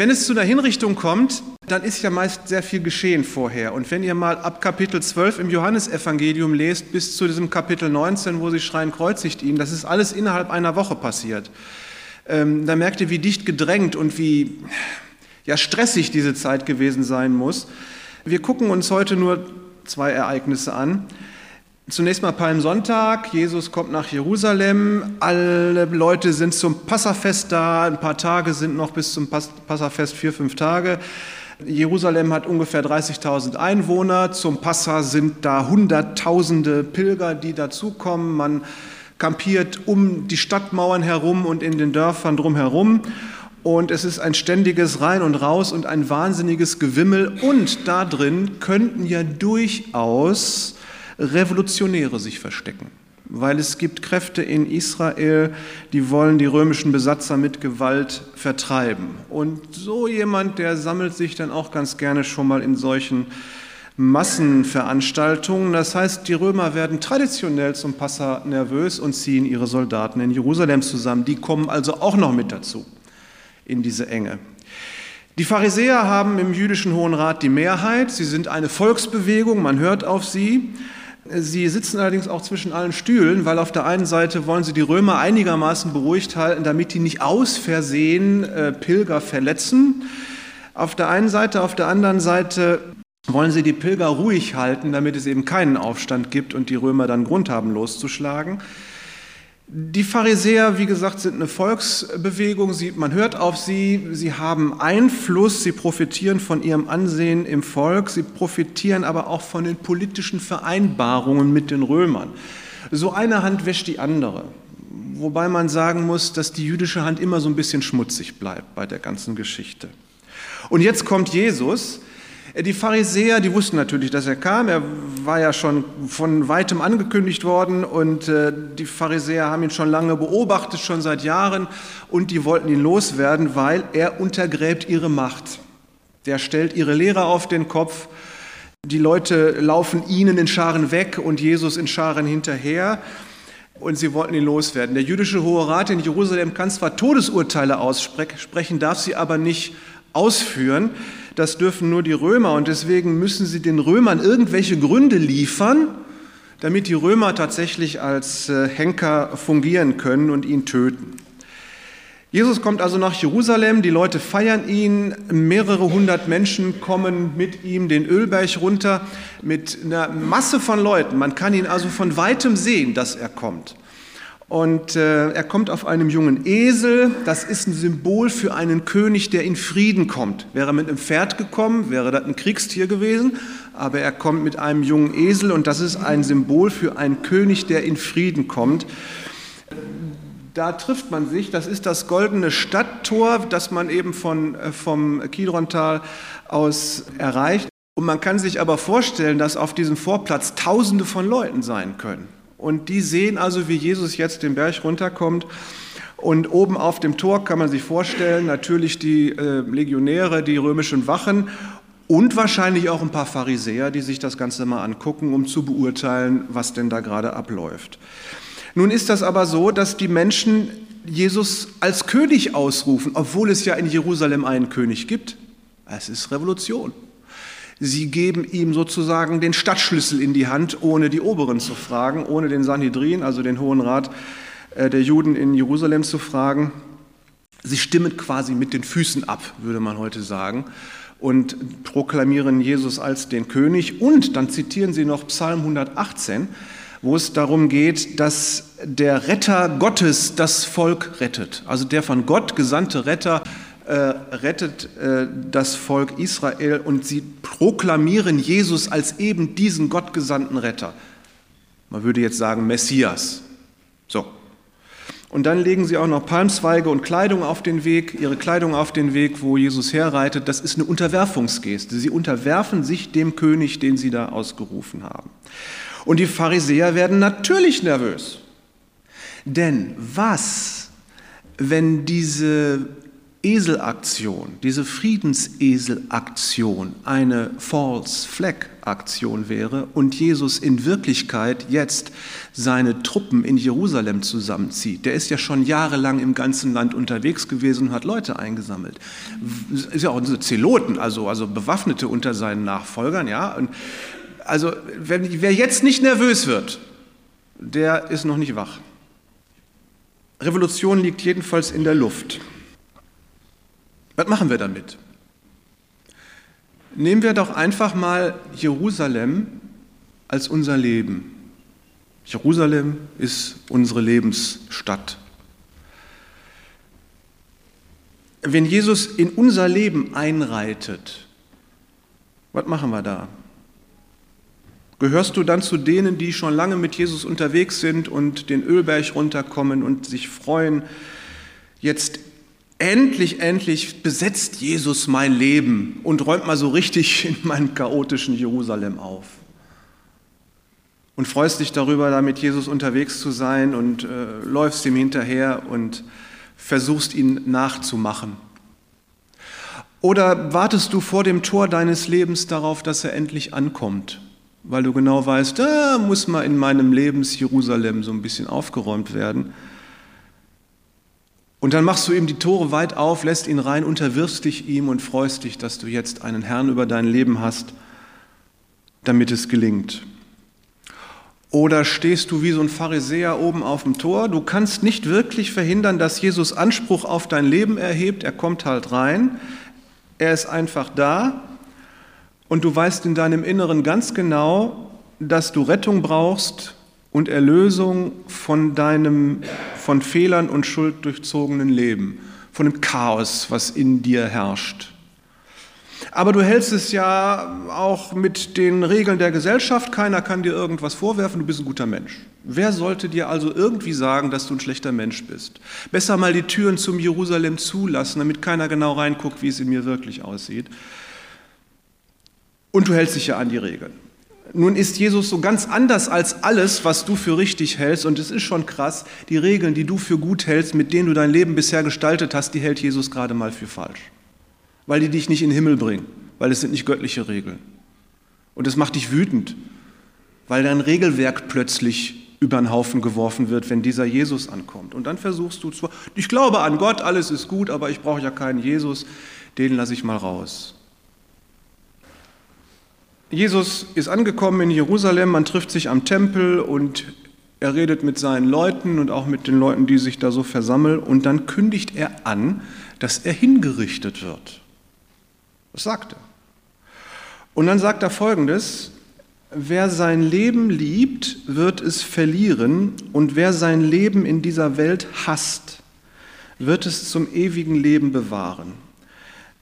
Wenn es zu einer Hinrichtung kommt, dann ist ja meist sehr viel geschehen vorher. Und wenn ihr mal ab Kapitel 12 im Johannesevangelium lest, bis zu diesem Kapitel 19, wo sie schreien, kreuzigt ihn, das ist alles innerhalb einer Woche passiert. Ähm, da merkt ihr, wie dicht gedrängt und wie ja, stressig diese Zeit gewesen sein muss. Wir gucken uns heute nur zwei Ereignisse an. Zunächst mal Palmsonntag, Jesus kommt nach Jerusalem, alle Leute sind zum Passafest da, ein paar Tage sind noch bis zum Passafest, vier, fünf Tage. Jerusalem hat ungefähr 30.000 Einwohner, zum Passa sind da Hunderttausende Pilger, die dazukommen. Man kampiert um die Stadtmauern herum und in den Dörfern drumherum. Und es ist ein ständiges Rein und Raus und ein wahnsinniges Gewimmel. Und da drin könnten ja durchaus Revolutionäre sich verstecken, weil es gibt Kräfte in Israel, die wollen die römischen Besatzer mit Gewalt vertreiben. Und so jemand, der sammelt sich dann auch ganz gerne schon mal in solchen Massenveranstaltungen. Das heißt, die Römer werden traditionell zum Passa nervös und ziehen ihre Soldaten in Jerusalem zusammen. Die kommen also auch noch mit dazu in diese Enge. Die Pharisäer haben im jüdischen Hohen Rat die Mehrheit. Sie sind eine Volksbewegung, man hört auf sie. Sie sitzen allerdings auch zwischen allen Stühlen, weil auf der einen Seite wollen sie die Römer einigermaßen beruhigt halten, damit die nicht aus Versehen äh, Pilger verletzen. Auf der einen Seite, auf der anderen Seite wollen sie die Pilger ruhig halten, damit es eben keinen Aufstand gibt und die Römer dann Grund haben, loszuschlagen. Die Pharisäer, wie gesagt, sind eine Volksbewegung. Sie, man hört auf sie. Sie haben Einfluss. Sie profitieren von ihrem Ansehen im Volk. Sie profitieren aber auch von den politischen Vereinbarungen mit den Römern. So eine Hand wäscht die andere. Wobei man sagen muss, dass die jüdische Hand immer so ein bisschen schmutzig bleibt bei der ganzen Geschichte. Und jetzt kommt Jesus die Pharisäer, die wussten natürlich, dass er kam. Er war ja schon von weitem angekündigt worden und äh, die Pharisäer haben ihn schon lange beobachtet, schon seit Jahren und die wollten ihn loswerden, weil er untergräbt ihre Macht. Der stellt ihre Lehre auf den Kopf. Die Leute laufen ihnen in Scharen weg und Jesus in Scharen hinterher und sie wollten ihn loswerden. Der jüdische Hohe Rat in Jerusalem kann zwar Todesurteile aussprechen, darf sie aber nicht ausführen das dürfen nur die Römer und deswegen müssen sie den Römern irgendwelche Gründe liefern, damit die Römer tatsächlich als äh, Henker fungieren können und ihn töten. Jesus kommt also nach Jerusalem, die Leute feiern ihn, mehrere hundert Menschen kommen mit ihm den Ölberg runter, mit einer Masse von Leuten. Man kann ihn also von weitem sehen, dass er kommt. Und äh, er kommt auf einem jungen Esel. Das ist ein Symbol für einen König, der in Frieden kommt. Wäre er mit einem Pferd gekommen, wäre das ein Kriegstier gewesen. Aber er kommt mit einem jungen Esel und das ist ein Symbol für einen König, der in Frieden kommt. Da trifft man sich. Das ist das goldene Stadttor, das man eben von, äh, vom Kidrontal aus erreicht. Und man kann sich aber vorstellen, dass auf diesem Vorplatz Tausende von Leuten sein können. Und die sehen also, wie Jesus jetzt den Berg runterkommt. Und oben auf dem Tor kann man sich vorstellen, natürlich die äh, Legionäre, die römischen Wachen und wahrscheinlich auch ein paar Pharisäer, die sich das Ganze mal angucken, um zu beurteilen, was denn da gerade abläuft. Nun ist das aber so, dass die Menschen Jesus als König ausrufen, obwohl es ja in Jerusalem einen König gibt. Es ist Revolution. Sie geben ihm sozusagen den Stadtschlüssel in die Hand, ohne die Oberen zu fragen, ohne den Sanhedrin, also den Hohen Rat äh, der Juden in Jerusalem zu fragen. Sie stimmen quasi mit den Füßen ab, würde man heute sagen, und proklamieren Jesus als den König. Und dann zitieren sie noch Psalm 118, wo es darum geht, dass der Retter Gottes das Volk rettet. Also der von Gott gesandte Retter äh, rettet äh, das Volk Israel und sie proklamieren Jesus als eben diesen gottgesandten Retter. Man würde jetzt sagen Messias. So. Und dann legen sie auch noch Palmzweige und Kleidung auf den Weg, ihre Kleidung auf den Weg, wo Jesus herreitet. Das ist eine Unterwerfungsgeste. Sie unterwerfen sich dem König, den sie da ausgerufen haben. Und die Pharisäer werden natürlich nervös. Denn was, wenn diese Eselaktion, diese Friedenseselaktion eine False Flag Aktion wäre und Jesus in Wirklichkeit jetzt seine Truppen in Jerusalem zusammenzieht. Der ist ja schon jahrelang im ganzen Land unterwegs gewesen und hat Leute eingesammelt. Ist ja auch Zeloten, also, also Bewaffnete unter seinen Nachfolgern, ja. Und also wenn, wer jetzt nicht nervös wird, der ist noch nicht wach. Revolution liegt jedenfalls in der Luft. Was machen wir damit? Nehmen wir doch einfach mal Jerusalem als unser Leben. Jerusalem ist unsere Lebensstadt. Wenn Jesus in unser Leben einreitet, was machen wir da? Gehörst du dann zu denen, die schon lange mit Jesus unterwegs sind und den Ölberg runterkommen und sich freuen, jetzt endlich, endlich besetzt Jesus mein Leben und räumt mal so richtig in meinem chaotischen Jerusalem auf. Und freust dich darüber, da mit Jesus unterwegs zu sein und äh, läufst ihm hinterher und versuchst ihn nachzumachen. Oder wartest du vor dem Tor deines Lebens darauf, dass er endlich ankommt, weil du genau weißt, da muss mal in meinem Lebens Jerusalem so ein bisschen aufgeräumt werden. Und dann machst du ihm die Tore weit auf, lässt ihn rein, unterwirfst dich ihm und freust dich, dass du jetzt einen Herrn über dein Leben hast, damit es gelingt. Oder stehst du wie so ein Pharisäer oben auf dem Tor? Du kannst nicht wirklich verhindern, dass Jesus Anspruch auf dein Leben erhebt. Er kommt halt rein. Er ist einfach da. Und du weißt in deinem Inneren ganz genau, dass du Rettung brauchst und Erlösung von deinem von Fehlern und Schuld durchzogenen Leben, von dem Chaos, was in dir herrscht. Aber du hältst es ja auch mit den Regeln der Gesellschaft, keiner kann dir irgendwas vorwerfen, du bist ein guter Mensch. Wer sollte dir also irgendwie sagen, dass du ein schlechter Mensch bist? Besser mal die Türen zum Jerusalem zulassen, damit keiner genau reinguckt, wie es in mir wirklich aussieht. Und du hältst dich ja an die Regeln. Nun ist Jesus so ganz anders als alles, was du für richtig hältst. Und es ist schon krass, die Regeln, die du für gut hältst, mit denen du dein Leben bisher gestaltet hast, die hält Jesus gerade mal für falsch. Weil die dich nicht in den Himmel bringen, weil es sind nicht göttliche Regeln. Und es macht dich wütend, weil dein Regelwerk plötzlich über den Haufen geworfen wird, wenn dieser Jesus ankommt. Und dann versuchst du zwar, ich glaube an Gott, alles ist gut, aber ich brauche ja keinen Jesus, den lasse ich mal raus. Jesus ist angekommen in Jerusalem, man trifft sich am Tempel und er redet mit seinen Leuten und auch mit den Leuten, die sich da so versammeln und dann kündigt er an, dass er hingerichtet wird. Das sagt er. Und dann sagt er folgendes, wer sein Leben liebt, wird es verlieren und wer sein Leben in dieser Welt hasst, wird es zum ewigen Leben bewahren.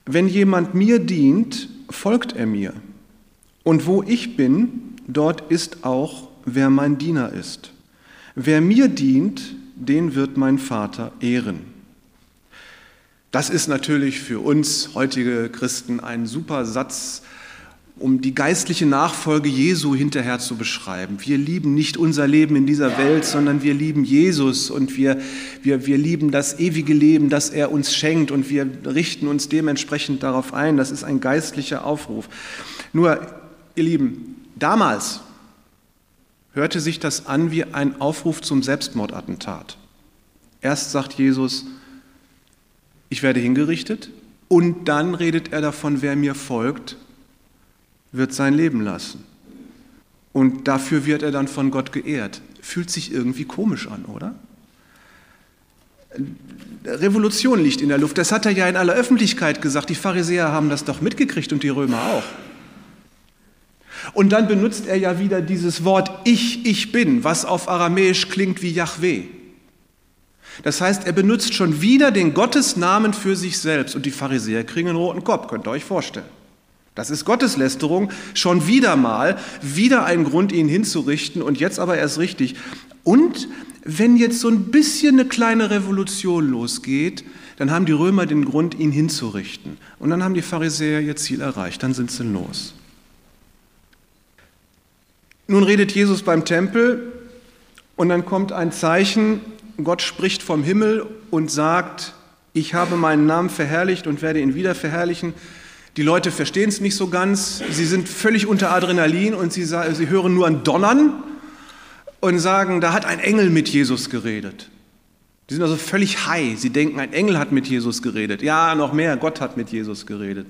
Wenn jemand mir dient, folgt er mir. Und wo ich bin, dort ist auch, wer mein Diener ist. Wer mir dient, den wird mein Vater ehren. Das ist natürlich für uns heutige Christen ein super Satz, um die geistliche Nachfolge Jesu hinterher zu beschreiben. Wir lieben nicht unser Leben in dieser Welt, sondern wir lieben Jesus und wir, wir, wir lieben das ewige Leben, das er uns schenkt und wir richten uns dementsprechend darauf ein. Das ist ein geistlicher Aufruf. Nur Ihr Lieben, damals hörte sich das an wie ein Aufruf zum Selbstmordattentat. Erst sagt Jesus, ich werde hingerichtet und dann redet er davon, wer mir folgt, wird sein Leben lassen. Und dafür wird er dann von Gott geehrt. Fühlt sich irgendwie komisch an, oder? Revolution liegt in der Luft. Das hat er ja in aller Öffentlichkeit gesagt. Die Pharisäer haben das doch mitgekriegt und die Römer auch. Und dann benutzt er ja wieder dieses Wort Ich, ich bin, was auf Aramäisch klingt wie Yahweh. Das heißt, er benutzt schon wieder den Gottesnamen für sich selbst und die Pharisäer kriegen einen roten Kopf, könnt ihr euch vorstellen. Das ist Gotteslästerung, schon wieder mal, wieder ein Grund, ihn hinzurichten und jetzt aber erst richtig. Und wenn jetzt so ein bisschen eine kleine Revolution losgeht, dann haben die Römer den Grund, ihn hinzurichten. Und dann haben die Pharisäer ihr Ziel erreicht, dann sind sie los. Nun redet Jesus beim Tempel und dann kommt ein Zeichen, Gott spricht vom Himmel und sagt, ich habe meinen Namen verherrlicht und werde ihn wieder verherrlichen. Die Leute verstehen es nicht so ganz. Sie sind völlig unter Adrenalin und sie, sie hören nur ein Donnern und sagen, da hat ein Engel mit Jesus geredet. Die sind also völlig high. Sie denken, ein Engel hat mit Jesus geredet. Ja, noch mehr, Gott hat mit Jesus geredet.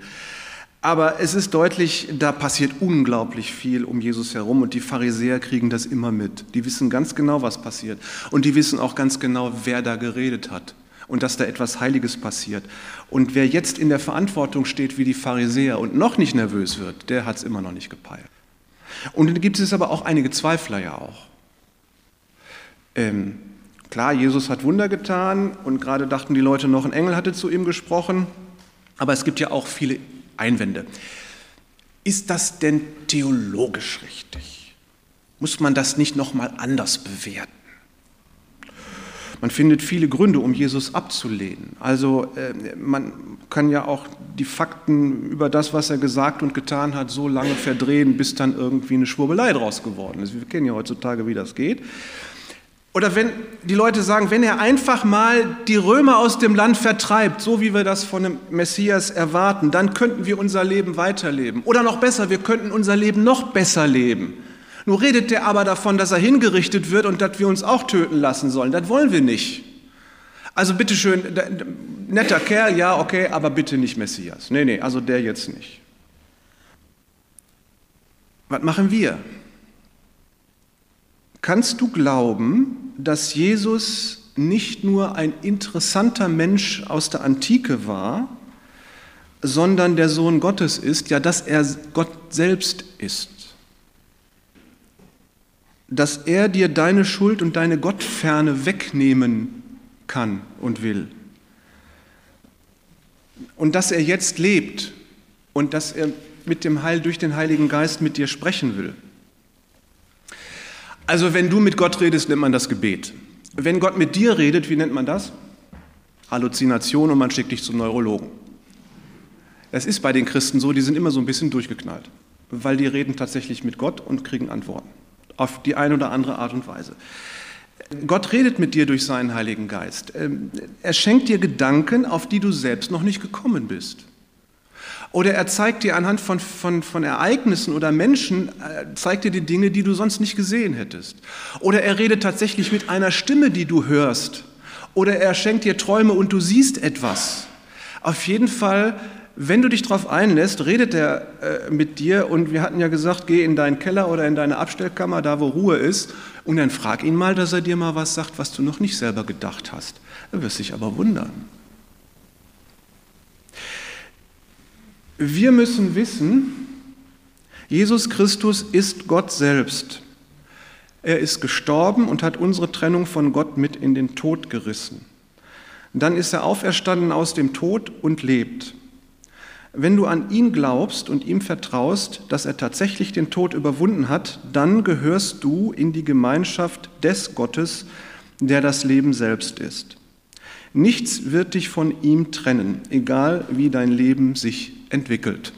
Aber es ist deutlich, da passiert unglaublich viel um Jesus herum und die Pharisäer kriegen das immer mit. Die wissen ganz genau, was passiert. Und die wissen auch ganz genau, wer da geredet hat und dass da etwas Heiliges passiert. Und wer jetzt in der Verantwortung steht wie die Pharisäer und noch nicht nervös wird, der hat es immer noch nicht gepeilt. Und dann gibt es aber auch einige Zweifler ja auch. Ähm, klar, Jesus hat Wunder getan und gerade dachten die Leute noch, ein Engel hatte zu ihm gesprochen. Aber es gibt ja auch viele Einwände. Ist das denn theologisch richtig? Muss man das nicht noch mal anders bewerten? Man findet viele Gründe, um Jesus abzulehnen. Also äh, man kann ja auch die Fakten über das, was er gesagt und getan hat, so lange verdrehen, bis dann irgendwie eine Schwurbelei draus geworden ist. Wir kennen ja heutzutage, wie das geht. Oder wenn die Leute sagen, wenn er einfach mal die Römer aus dem Land vertreibt, so wie wir das von dem Messias erwarten, dann könnten wir unser Leben weiterleben. Oder noch besser, wir könnten unser Leben noch besser leben. Nur redet der aber davon, dass er hingerichtet wird und dass wir uns auch töten lassen sollen. Das wollen wir nicht. Also bitteschön, netter Kerl, ja, okay, aber bitte nicht Messias. Nee, nee, also der jetzt nicht. Was machen wir? Kannst du glauben, dass Jesus nicht nur ein interessanter Mensch aus der Antike war, sondern der Sohn Gottes ist, ja, dass er Gott selbst ist? dass er dir deine Schuld und deine Gottferne wegnehmen kann und will. Und dass er jetzt lebt und dass er mit dem Heil durch den Heiligen Geist mit dir sprechen will. Also wenn du mit Gott redest, nennt man das Gebet. Wenn Gott mit dir redet, wie nennt man das? Halluzination und man schickt dich zum Neurologen. Es ist bei den Christen so, die sind immer so ein bisschen durchgeknallt, weil die reden tatsächlich mit Gott und kriegen Antworten auf die eine oder andere Art und Weise. Gott redet mit dir durch seinen Heiligen Geist. Ähm, er schenkt dir Gedanken, auf die du selbst noch nicht gekommen bist. Oder er zeigt dir anhand von, von, von Ereignissen oder Menschen, äh, zeigt dir die Dinge, die du sonst nicht gesehen hättest. Oder er redet tatsächlich mit einer Stimme, die du hörst. Oder er schenkt dir Träume und du siehst etwas. Auf jeden Fall wenn du dich darauf einlässt, redet er äh, mit dir und wir hatten ja gesagt, geh in deinen Keller oder in deine Abstellkammer, da wo Ruhe ist, und dann frag ihn mal, dass er dir mal was sagt, was du noch nicht selber gedacht hast. Er wirst dich aber wundern. Wir müssen wissen, Jesus Christus ist Gott selbst. Er ist gestorben und hat unsere Trennung von Gott mit in den Tod gerissen. Dann ist er auferstanden aus dem Tod und lebt. Wenn du an ihn glaubst und ihm vertraust, dass er tatsächlich den Tod überwunden hat, dann gehörst du in die Gemeinschaft des Gottes, der das Leben selbst ist. Nichts wird dich von ihm trennen, egal wie dein Leben sich entwickelt.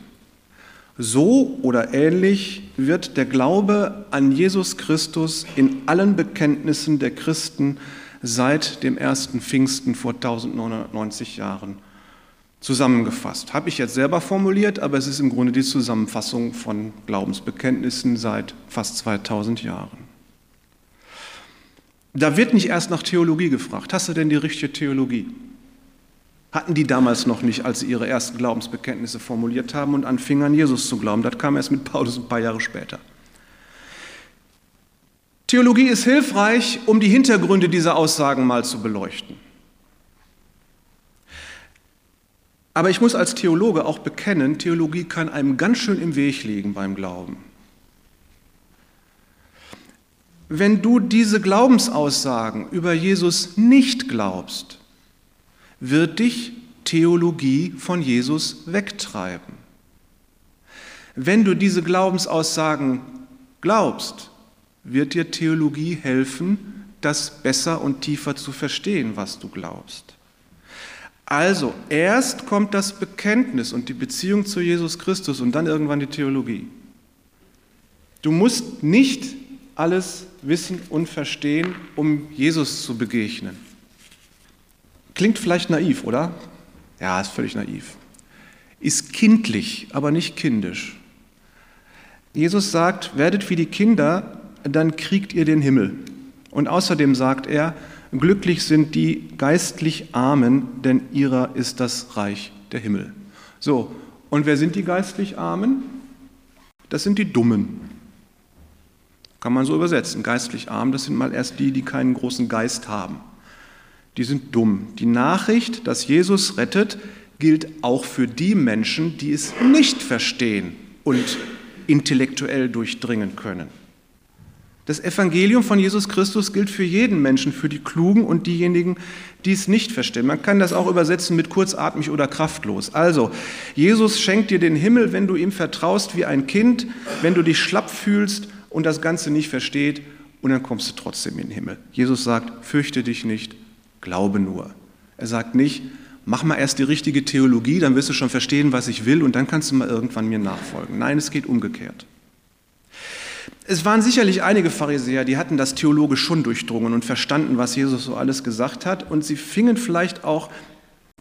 So oder ähnlich wird der Glaube an Jesus Christus in allen Bekenntnissen der Christen seit dem ersten Pfingsten vor 1990 Jahren zusammengefasst. Habe ich jetzt selber formuliert, aber es ist im Grunde die Zusammenfassung von Glaubensbekenntnissen seit fast 2000 Jahren. Da wird nicht erst nach Theologie gefragt. Hast du denn die richtige Theologie? Hatten die damals noch nicht, als sie ihre ersten Glaubensbekenntnisse formuliert haben und anfingen an Jesus zu glauben. Das kam erst mit Paulus ein paar Jahre später. Theologie ist hilfreich, um die Hintergründe dieser Aussagen mal zu beleuchten. Aber ich muss als Theologe auch bekennen, Theologie kann einem ganz schön im Weg liegen beim Glauben. Wenn du diese Glaubensaussagen über Jesus nicht glaubst, wird dich Theologie von Jesus wegtreiben. Wenn du diese Glaubensaussagen glaubst, wird dir Theologie helfen, das besser und tiefer zu verstehen, was du glaubst. Also, erst kommt das Bekenntnis und die Beziehung zu Jesus Christus und dann irgendwann die Theologie. Du musst nicht alles wissen und verstehen, um Jesus zu begegnen. Klingt vielleicht naiv, oder? Ja, ist völlig naiv. Ist kindlich, aber nicht kindisch. Jesus sagt, werdet wie die Kinder, dann kriegt ihr den Himmel. Und außerdem sagt er, glücklich sind die geistlich Armen, denn ihrer ist das Reich der Himmel. So, und wer sind die geistlich Armen? Das sind die Dummen. Kann man so übersetzen. Geistlich arm, das sind mal erst die, die keinen großen Geist haben. Die sind dumm. Die Nachricht, dass Jesus rettet, gilt auch für die Menschen, die es nicht verstehen und intellektuell durchdringen können. Das Evangelium von Jesus Christus gilt für jeden Menschen, für die Klugen und diejenigen, die es nicht verstehen. Man kann das auch übersetzen mit kurzatmig oder kraftlos. Also, Jesus schenkt dir den Himmel, wenn du ihm vertraust wie ein Kind, wenn du dich schlapp fühlst und das Ganze nicht versteht, und dann kommst du trotzdem in den Himmel. Jesus sagt, fürchte dich nicht, glaube nur. Er sagt nicht, mach mal erst die richtige Theologie, dann wirst du schon verstehen, was ich will, und dann kannst du mal irgendwann mir nachfolgen. Nein, es geht umgekehrt. Es waren sicherlich einige Pharisäer, die hatten das theologisch schon durchdrungen und verstanden, was Jesus so alles gesagt hat, und sie fingen vielleicht auch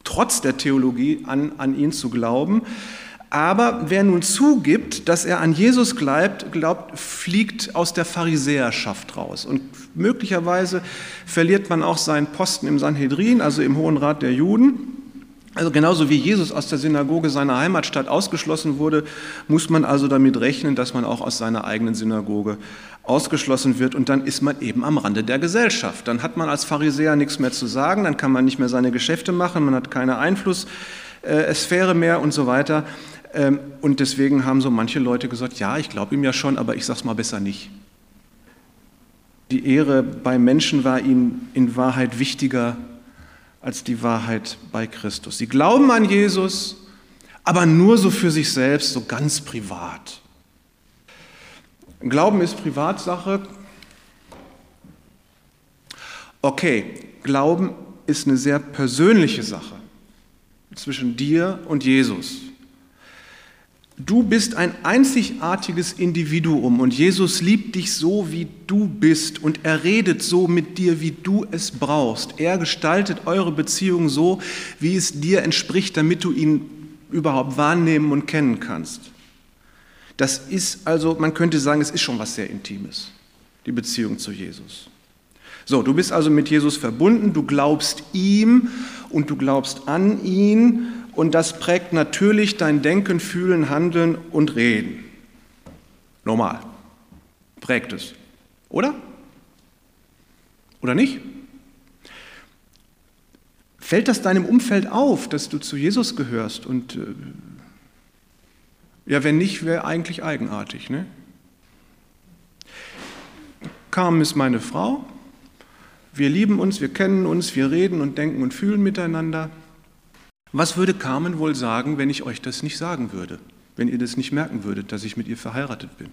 trotz der Theologie an, an ihn zu glauben. Aber wer nun zugibt, dass er an Jesus glaubt, glaubt, fliegt aus der Pharisäerschaft raus. Und möglicherweise verliert man auch seinen Posten im Sanhedrin, also im Hohen Rat der Juden. Also genauso wie Jesus aus der Synagoge seiner Heimatstadt ausgeschlossen wurde, muss man also damit rechnen, dass man auch aus seiner eigenen Synagoge ausgeschlossen wird und dann ist man eben am Rande der Gesellschaft. Dann hat man als Pharisäer nichts mehr zu sagen, dann kann man nicht mehr seine Geschäfte machen, man hat keine Einflusssphäre mehr und so weiter. Ähm, und deswegen haben so manche Leute gesagt, ja, ich glaube ihm ja schon, aber ich sage es mal besser nicht. Die Ehre bei Menschen war ihnen in Wahrheit wichtiger als die Wahrheit bei Christus. Sie glauben an Jesus, aber nur so für sich selbst, so ganz privat. Glauben ist Privatsache. Okay, Glauben ist eine sehr persönliche Sache zwischen dir und Jesus. Du bist ein einzigartiges Individuum und Jesus liebt dich so, wie du bist und er redet so mit dir, wie du es brauchst. Er gestaltet eure Beziehung so, wie es dir entspricht, damit du ihn überhaupt wahrnehmen und kennen kannst. Das ist also, man könnte sagen, es ist schon was sehr Intimes, die Beziehung zu Jesus. So, du bist also mit Jesus verbunden, du glaubst ihm und du glaubst an ihn und das prägt natürlich dein Denken, Fühlen, Handeln und Reden. Normal. Prägt es. Oder? Oder nicht? Fällt das deinem Umfeld auf, dass du zu Jesus gehörst? Und äh, ja, wenn nicht, wäre eigentlich eigenartig. Ne? Carmen ist meine Frau. Wir lieben uns, wir kennen uns, wir reden und denken und fühlen miteinander. Was würde Carmen wohl sagen, wenn ich euch das nicht sagen würde, wenn ihr das nicht merken würdet, dass ich mit ihr verheiratet bin?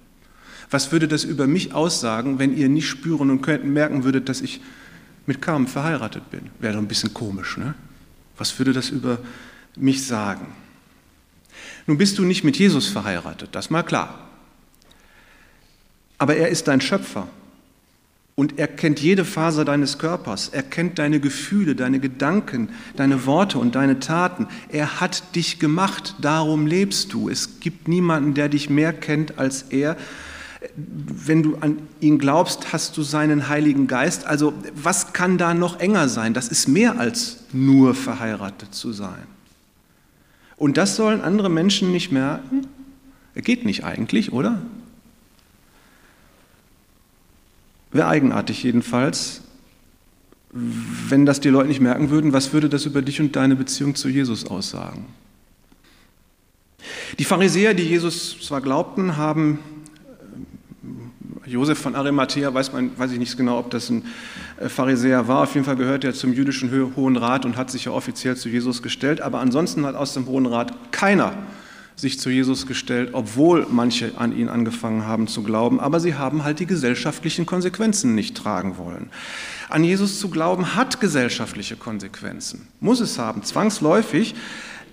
Was würde das über mich aussagen, wenn ihr nicht spüren und merken würdet, dass ich mit Carmen verheiratet bin? Wäre doch ein bisschen komisch, ne? Was würde das über mich sagen? Nun bist du nicht mit Jesus verheiratet, das mal klar. Aber er ist dein Schöpfer und er kennt jede Faser deines Körpers. Er kennt deine Gefühle, deine Gedanken, deine Worte und deine Taten. Er hat dich gemacht, darum lebst du. Es gibt niemanden, der dich mehr kennt als er. Wenn du an ihn glaubst, hast du seinen Heiligen Geist. Also was kann da noch enger sein? Das ist mehr als nur verheiratet zu sein. Und das sollen andere Menschen nicht merken? Geht nicht eigentlich, oder? Wäre eigenartig jedenfalls, wenn das die Leute nicht merken würden, was würde das über dich und deine Beziehung zu Jesus aussagen? Die Pharisäer, die Jesus zwar glaubten, haben äh, Josef von Arimathea, weiß, man, weiß ich nicht genau, ob das ein äh, Pharisäer war, auf jeden Fall gehört er zum jüdischen Hohen Rat und hat sich ja offiziell zu Jesus gestellt, aber ansonsten hat aus dem Hohen Rat keiner sich zu Jesus gestellt, obwohl manche an ihn angefangen haben zu glauben, aber sie haben halt die gesellschaftlichen Konsequenzen nicht tragen wollen. An Jesus zu glauben hat gesellschaftliche Konsequenzen, muss es haben, zwangsläufig.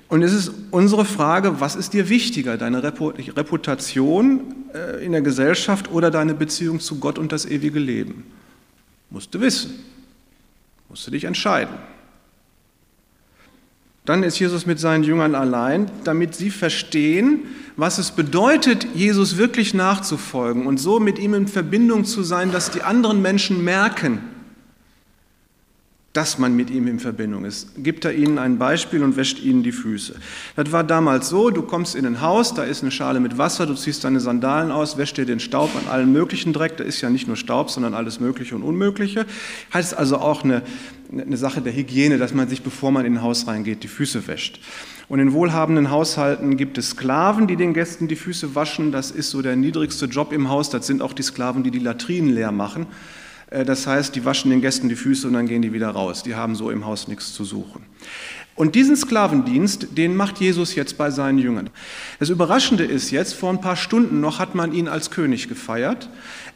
Und es ist unsere Frage, was ist dir wichtiger, deine Reputation äh, in der Gesellschaft oder deine Beziehung zu Gott und das ewige Leben? Musst du wissen, musst du dich entscheiden. Dann ist Jesus mit seinen Jüngern allein, damit sie verstehen, was es bedeutet, Jesus wirklich nachzufolgen und so mit ihm in Verbindung zu sein, dass die anderen Menschen merken, dass man mit ihm in Verbindung ist. Gibt er ihnen ein Beispiel und wäscht ihnen die Füße. Das war damals so, du kommst in ein Haus, da ist eine Schale mit Wasser, du ziehst deine Sandalen aus, wäscht dir den Staub an allen möglichen Dreck, da ist ja nicht nur Staub, sondern alles Mögliche und Unmögliche. Heißt also auch eine, eine Sache der Hygiene, dass man sich, bevor man in ein Haus reingeht, die Füße wäscht. Und in wohlhabenden Haushalten gibt es Sklaven, die den Gästen die Füße waschen. Das ist so der niedrigste Job im Haus. Das sind auch die Sklaven, die die Latrinen leer machen. Äh, das heißt, die waschen den Gästen die Füße und dann gehen die wieder raus. Die haben so im Haus nichts zu suchen. Und diesen Sklavendienst, den macht Jesus jetzt bei seinen Jüngern. Das Überraschende ist jetzt, vor ein paar Stunden noch hat man ihn als König gefeiert.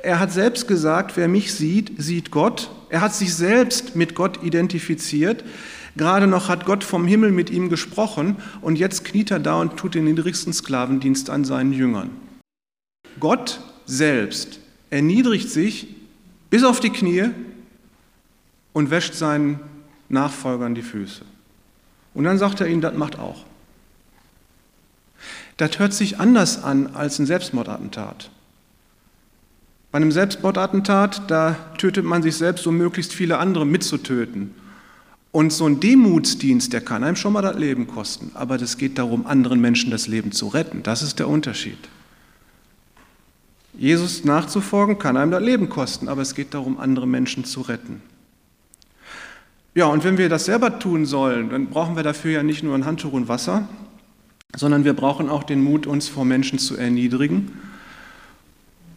Er hat selbst gesagt, wer mich sieht, sieht Gott. Er hat sich selbst mit Gott identifiziert. Gerade noch hat Gott vom Himmel mit ihm gesprochen und jetzt kniet er da und tut den niedrigsten Sklavendienst an seinen Jüngern. Gott selbst erniedrigt sich bis auf die Knie und wäscht seinen Nachfolgern die Füße. Und dann sagt er ihnen, das macht auch. Das hört sich anders an als ein Selbstmordattentat. Bei einem Selbstmordattentat, da tötet man sich selbst, um möglichst viele andere mitzutöten. Und so ein Demutsdienst, der kann einem schon mal das Leben kosten. Aber es geht darum, anderen Menschen das Leben zu retten. Das ist der Unterschied. Jesus nachzufolgen kann einem das Leben kosten, aber es geht darum, andere Menschen zu retten. Ja, und wenn wir das selber tun sollen, dann brauchen wir dafür ja nicht nur ein Handtuch und Wasser, sondern wir brauchen auch den Mut, uns vor Menschen zu erniedrigen,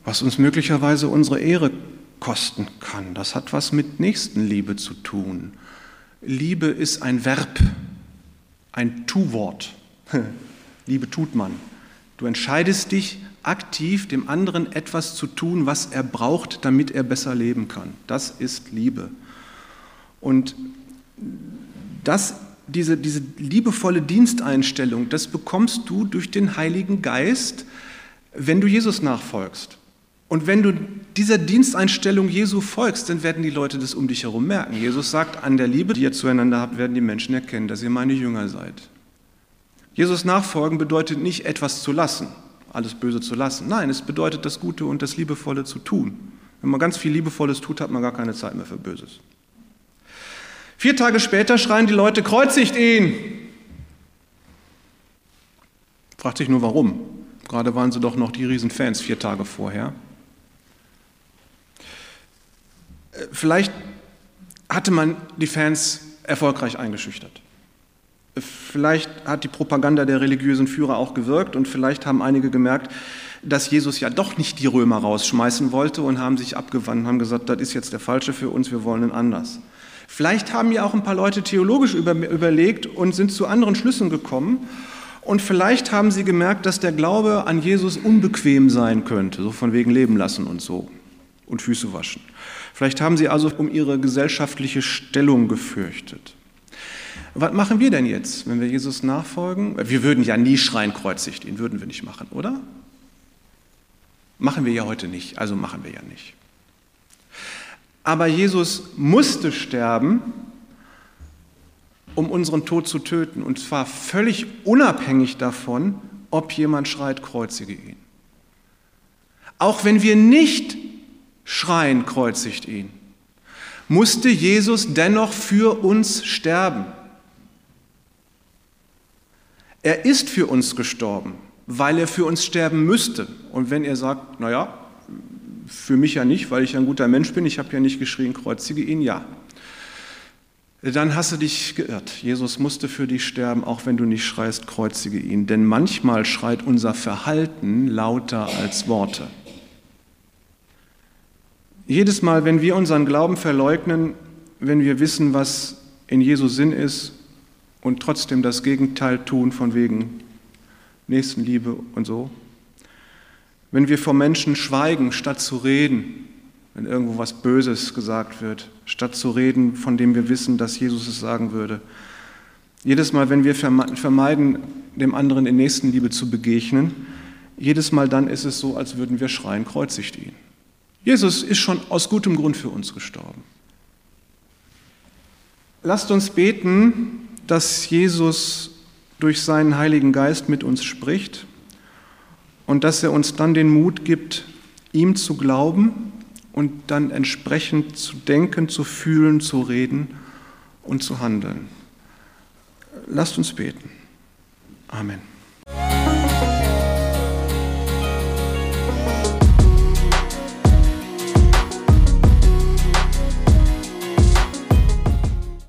was uns möglicherweise unsere Ehre kosten kann. Das hat was mit Nächstenliebe zu tun. Liebe ist ein Verb, ein Tu-Wort. Liebe tut man. Du entscheidest dich aktiv, dem anderen etwas zu tun, was er braucht, damit er besser leben kann. Das ist Liebe. Und das, diese, diese liebevolle Diensteinstellung, das bekommst du durch den Heiligen Geist, wenn du Jesus nachfolgst. Und wenn du dieser Diensteinstellung Jesu folgst, dann werden die Leute das um dich herum merken. Jesus sagt, an der Liebe, die ihr zueinander habt, werden die Menschen erkennen, dass ihr meine Jünger seid. Jesus nachfolgen bedeutet nicht etwas zu lassen alles Böse zu lassen. Nein, es bedeutet das Gute und das Liebevolle zu tun. Wenn man ganz viel Liebevolles tut, hat man gar keine Zeit mehr für Böses. Vier Tage später schreien die Leute, kreuzigt ihn! Fragt sich nur warum. Gerade waren sie doch noch die Riesenfans vier Tage vorher. Äh, vielleicht hatte man die Fans erfolgreich eingeschüchtert. Vielleicht hat die Propaganda der religiösen Führer auch gewirkt und vielleicht haben einige gemerkt, dass Jesus ja doch nicht die Römer rausschmeißen wollte und haben sich abgewandt und haben gesagt, das ist jetzt der Falsche für uns, wir wollen ihn anders. Vielleicht haben ja auch ein paar Leute theologisch über, überlegt und sind zu anderen Schlüssen gekommen. Und vielleicht haben sie gemerkt, dass der Glaube an Jesus unbequem sein könnte, so von wegen Leben lassen und so und Füße waschen. Vielleicht haben sie also um ihre gesellschaftliche Stellung gefürchtet. Was machen wir denn jetzt, wenn wir Jesus nachfolgen? Wir würden ja nie schreien, kreuzigt ihn, würden wir nicht machen, oder? Machen wir ja heute nicht, also machen wir ja nicht. Aber Jesus musste sterben, um unseren Tod zu töten, und zwar völlig unabhängig davon, ob jemand schreit, kreuzige ihn. Auch wenn wir nicht schreien, kreuzigt ihn, musste Jesus dennoch für uns sterben. Er ist für uns gestorben, weil er für uns sterben müsste. Und wenn er sagt, naja, für mich ja nicht, weil ich ein guter Mensch bin, ich habe ja nicht geschrien, kreuzige ihn, ja. Dann hast du dich geirrt. Jesus musste für dich sterben, auch wenn du nicht schreist, kreuzige ihn. Denn manchmal schreit unser Verhalten lauter als Worte. Jedes Mal, wenn wir unseren Glauben verleugnen, wenn wir wissen, was in Jesu Sinn ist, und trotzdem das Gegenteil tun von wegen Nächstenliebe und so. Wenn wir vor Menschen schweigen, statt zu reden, wenn irgendwo was Böses gesagt wird, statt zu reden, von dem wir wissen, dass Jesus es sagen würde. Jedes Mal, wenn wir vermeiden, dem anderen in Nächstenliebe zu begegnen, jedes Mal dann ist es so, als würden wir schreien, kreuzigt ihn. Jesus ist schon aus gutem Grund für uns gestorben. Lasst uns beten, dass Jesus durch seinen Heiligen Geist mit uns spricht und dass er uns dann den Mut gibt, ihm zu glauben und dann entsprechend zu denken, zu fühlen, zu reden und zu handeln. Lasst uns beten. Amen.